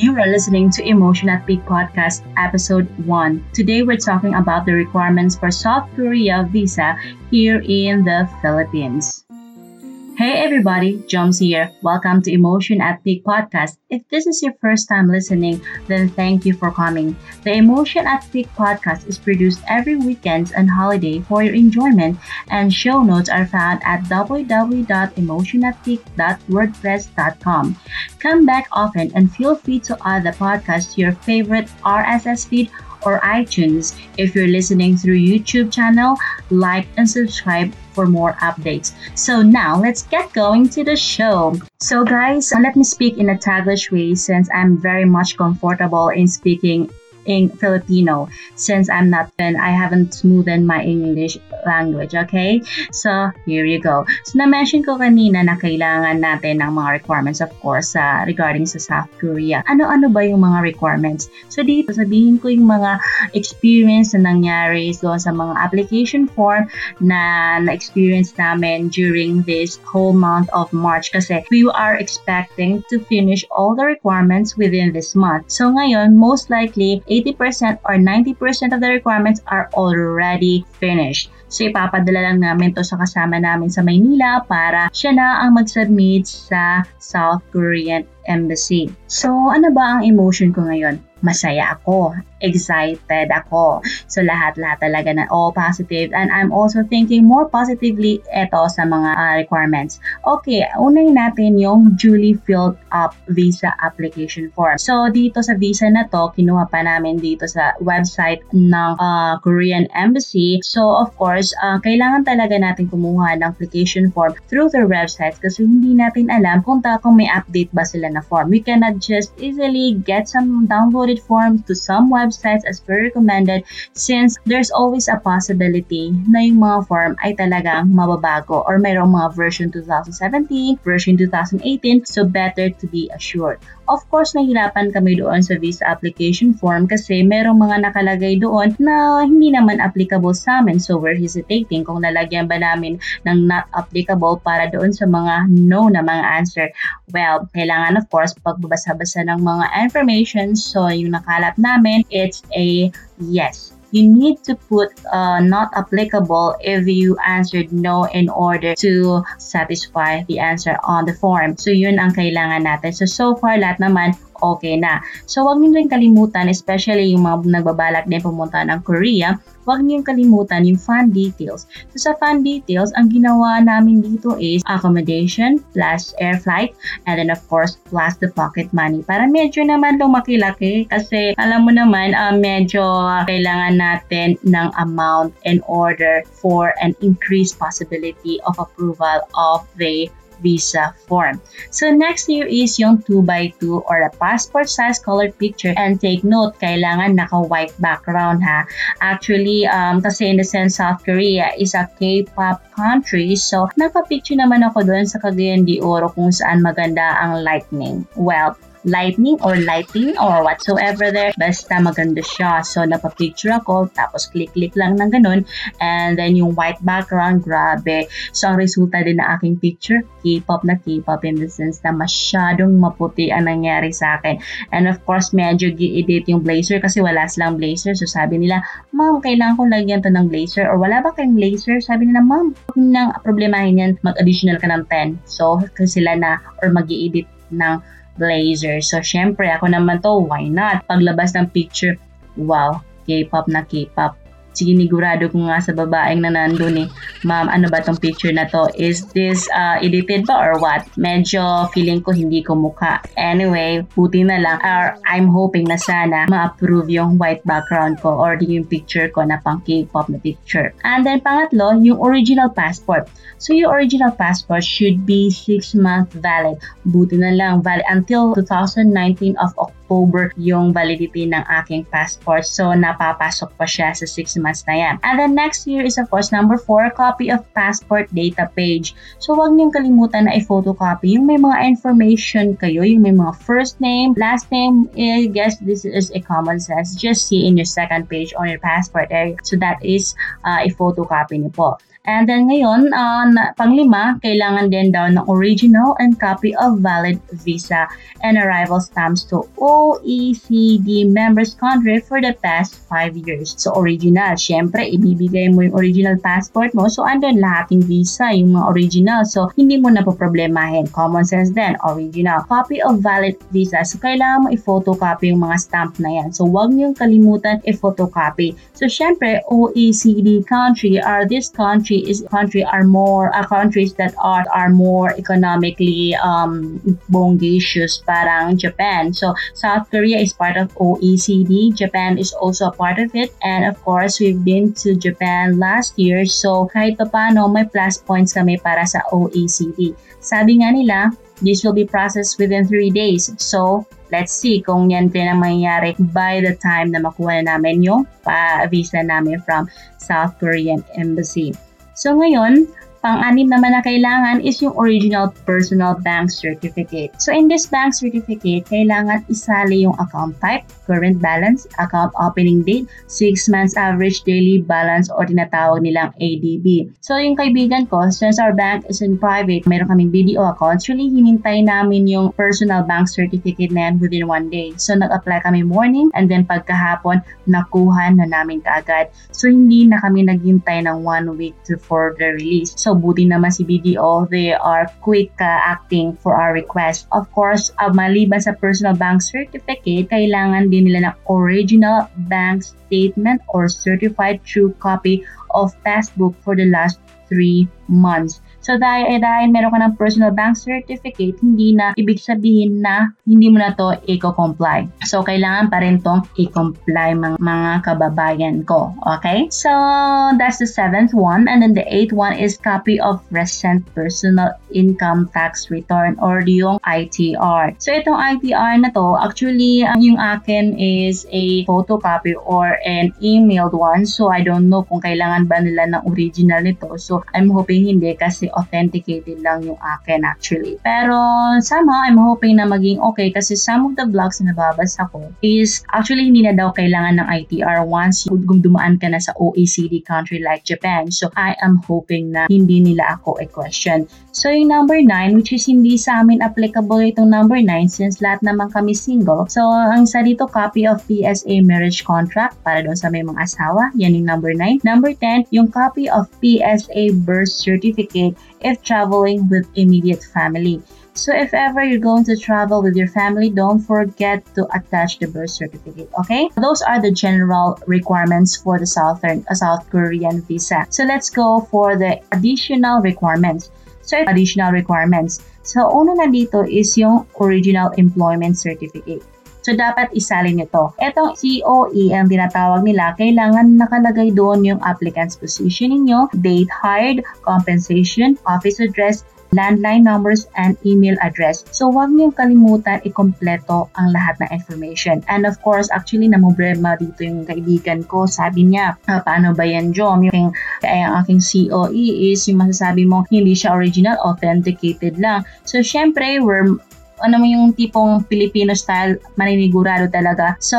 You are listening to Emotion at Peak Podcast, Episode 1. Today we're talking about the requirements for South Korea visa here in the Philippines. Hey everybody, Joms here. Welcome to Emotion at Peak Podcast. If this is your first time listening, then thank you for coming. The Emotion at Peak Podcast is produced every weekend and holiday for your enjoyment, and show notes are found at www.emotionatpeak.wordpress.com. Come back often and feel free to add the podcast to your favorite RSS feed or iTunes. If you're listening through YouTube channel, like and subscribe for more updates. So now let's get going to the show. So guys, let me speak in a Taglish way since I'm very much comfortable in speaking in Filipino since I'm not then I haven't smoothened my English language, okay? So, here you go. So, na-mention ko kanina na kailangan natin ng mga requirements of course uh, regarding sa South Korea. Ano-ano ba yung mga requirements? So, dito sabihin ko yung mga experience na nangyari doon sa mga application form na na-experience namin during this whole month of March kasi we are expecting to finish all the requirements within this month. So, ngayon, most likely, 80% or 90% of the requirements are already finished. So, ipapadala lang namin to sa kasama namin sa Maynila para siya na ang mag-submit sa South Korean Embassy. So, ano ba ang emotion ko ngayon? Masaya ako excited ako. So lahat-lahat talaga na all positive and I'm also thinking more positively ito sa mga uh, requirements. Okay, unahin natin yung duly filled up visa application form. So dito sa visa na to, kinuha pa namin dito sa website ng uh, Korean Embassy. So of course, uh, kailangan talaga natin kumuha ng application form through their websites kasi hindi natin alam kung, ta kung may update ba sila na form. We cannot just easily get some downloaded forms to some websites websites as per recommended since there's always a possibility na yung mga form ay talagang mababago or mayroong mga version 2017, version 2018, so better to be assured. Of course, nahirapan kami doon sa visa application form kasi merong mga nakalagay doon na hindi naman applicable sa amin. So, we're hesitating kung lalagyan ba namin ng not applicable para doon sa mga no na mga answer. Well, kailangan of course pagbabasa-basa ng mga information. So, yung nakalap namin, it's a yes you need to put uh, not applicable if you answered no in order to satisfy the answer on the form. So, yun ang kailangan natin. So, so far, lahat naman okay na. So, wag niyo rin kalimutan, especially yung mga nagbabalak din pumunta ng Korea, wag niyo kalimutan yung fund details. So, sa fund details, ang ginawa namin dito is accommodation plus air flight and then of course plus the pocket money para medyo naman lumaki-laki kasi alam mo naman uh, medyo kailangan natin ng amount in order for an increased possibility of approval of the visa form. So next here is yung 2x2 or a passport size color picture and take note, kailangan naka-white background ha. Actually, um, kasi in the sense South Korea is a K-pop country so naka-picture naman ako doon sa Cagayan de Oro kung saan maganda ang lightning. Well, lightning or lighting or whatsoever there. Basta maganda siya. So, napapicture ako, tapos click-click lang ng ganun. And then, yung white background, grabe. So, ang resulta din na aking picture, K-pop na K-pop in the sense na masyadong maputi ang nangyari sa akin. And of course, medyo gi-edit yung blazer kasi wala silang blazer. So, sabi nila, ma'am, kailangan ko lagyan to ng blazer or wala ba kayong blazer? Sabi nila, ma'am, huwag nang problemahin yan, mag-additional ka ng 10. So, kasi sila na or mag edit ng blazer. So, syempre, ako naman to, why not? Paglabas ng picture, wow, K-pop na K-pop sinigurado ko nga sa babaeng na nandun eh, ma'am, ano ba tong picture na to? Is this uh, edited ba or what? Medyo feeling ko hindi ko mukha. Anyway, puti na lang. Or I'm hoping na sana ma-approve yung white background ko or yung picture ko na pang K-pop na picture. And then pangatlo, yung original passport. So yung original passport should be 6 month valid. Buti na lang, valid until 2019 of October yung validity ng aking passport. So napapasok pa siya sa 6 months na yan. And then next year is of course number 4, copy of passport data page. So huwag niyong kalimutan na i-photocopy yung may mga information kayo, yung may mga first name, last name, I guess this is a common sense. Just see in your second page on your passport area. So that is uh, i-photocopy niyo po. And then ngayon, uh, na, panglima, kailangan din daw ng original and copy of valid visa and arrival stamps to all OECD members country for the past 5 years. So original, syempre ibibigay mo yung original passport mo. So andun lahat yung visa, yung mga original. So hindi mo na problemahin. Common sense din, original. Copy of valid visa. So kailangan mo i-photocopy yung mga stamp na yan. So wag niyong kalimutan i-photocopy. So syempre OECD country are this country is country are more uh, countries that are are more economically um bongacious parang Japan. So South Korea is part of OECD. Japan is also a part of it. And of course, we've been to Japan last year. So kahit pa paano, may plus points kami para sa OECD. Sabi nga nila, this will be processed within 3 days. So, let's see kung yan din ang mangyayari by the time na makuha na namin yung pa-visa namin from South Korean Embassy. So ngayon, Pang-anim naman na kailangan is yung original personal bank certificate. So in this bank certificate, kailangan isali yung account type, current balance, account opening date, 6 months average daily balance or tinatawag nilang ADB. So yung kaibigan ko, since our bank is in private, meron kaming BDO account, actually hinintay namin yung personal bank certificate na yan within one day. So nag-apply kami morning and then pagkahapon, nakuha na namin kaagad. So hindi na kami naghintay ng one week to for the release. So So buti naman si BDO, they are quick uh, acting for our request. Of course, uh, maliban sa personal bank certificate, kailangan din nila ng original bank statement or certified true copy of passbook for the last three months. So dahil, eh, dahil meron ka ng personal bank certificate, hindi na ibig sabihin na hindi mo na to i-comply. So kailangan pa rin tong i-comply mga, mga kababayan ko. Okay? So that's the seventh one. And then the eighth one is copy of recent personal income tax return or yung ITR. So itong ITR na to, actually yung akin is a photocopy or an emailed one. So I don't know kung kailangan ba nila ng original nito. So I'm hoping hindi kasi authenticated lang yung akin actually. Pero somehow I'm hoping na maging okay kasi some of the vlogs na nababasa ko is actually hindi na daw kailangan ng ITR once kung dumaan ka na sa OECD country like Japan. So I am hoping na hindi nila ako i-question. So yung number 9 which is hindi sa amin applicable itong number 9 since lahat naman kami single. So ang sa dito copy of PSA marriage contract para doon sa may mga asawa. Yan yung number 9. Number 10, yung copy of PSA birth certificate if traveling with immediate family. So if ever you're going to travel with your family, don't forget to attach the birth certificate, okay? Those are the general requirements for the Southern uh, South Korean visa. So let's go for the additional requirements. So additional requirements. So una na dito is yung original employment certificate. So, dapat isalin nyo to. Etong COE ang tinatawag nila, kailangan nakalagay doon yung applicant's position ninyo, date hired, compensation, office address, landline numbers, and email address. So, huwag niyong kalimutan ikumpleto ang lahat ng information. And of course, actually, namobrema dito yung kaibigan ko. Sabi niya, ah, paano ba yan, Jom? Yung, kaya ang aking COE is yung masasabi mo, hindi siya original, authenticated lang. So, syempre, we're ano mo yung tipong Filipino style, maninigurado talaga. So,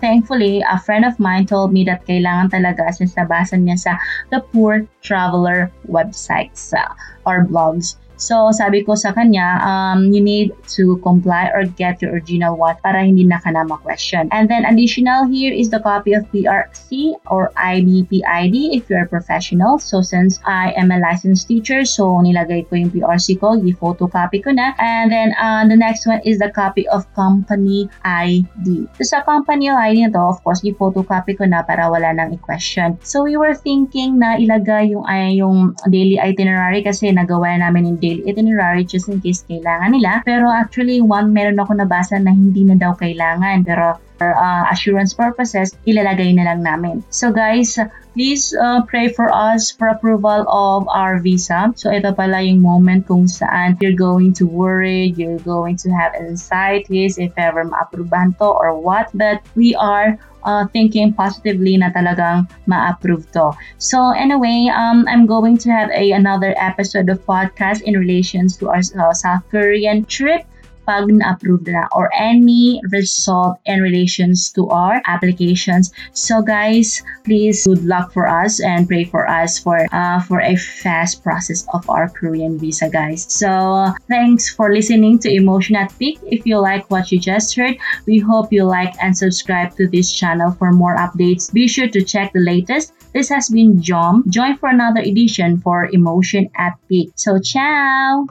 thankfully, a friend of mine told me that kailangan talaga since nabasa niya sa The Poor Traveler websites uh, or blogs So, sabi ko sa kanya, um, you need to comply or get your original one para hindi na ka na ma-question. And then, additional here is the copy of PRC or IBP ID if you're a professional. So, since I am a licensed teacher, so nilagay ko yung PRC ko, i-photocopy ko na. And then, uh, the next one is the copy of company ID. So, sa company ID na to, of course, i-photocopy ko na para wala nang i-question. So, we were thinking na ilagay yung, ay, yung daily itinerary kasi nagawa namin yung daily itinerary just in case kailangan nila. Pero actually, one, meron ako nabasa na hindi na daw kailangan. Pero for uh, assurance purposes, ilalagay na lang namin. So guys, please uh, pray for us for approval of our visa. So ito pala yung moment kung saan you're going to worry, you're going to have anxieties if ever ma-approvean to or what. But we are uh, thinking positively na talagang ma-approve to. So anyway, um, I'm going to have a another episode of podcast in relations to our uh, South Korean trip pag na-approve na or any result in relations to our applications. So guys, please good luck for us and pray for us for uh, for a fast process of our Korean visa guys. So thanks for listening to Emotion at Peak. If you like what you just heard, we hope you like and subscribe to this channel for more updates. Be sure to check the latest this has been Jom. Join for another edition for Emotion at Peak. So, ciao!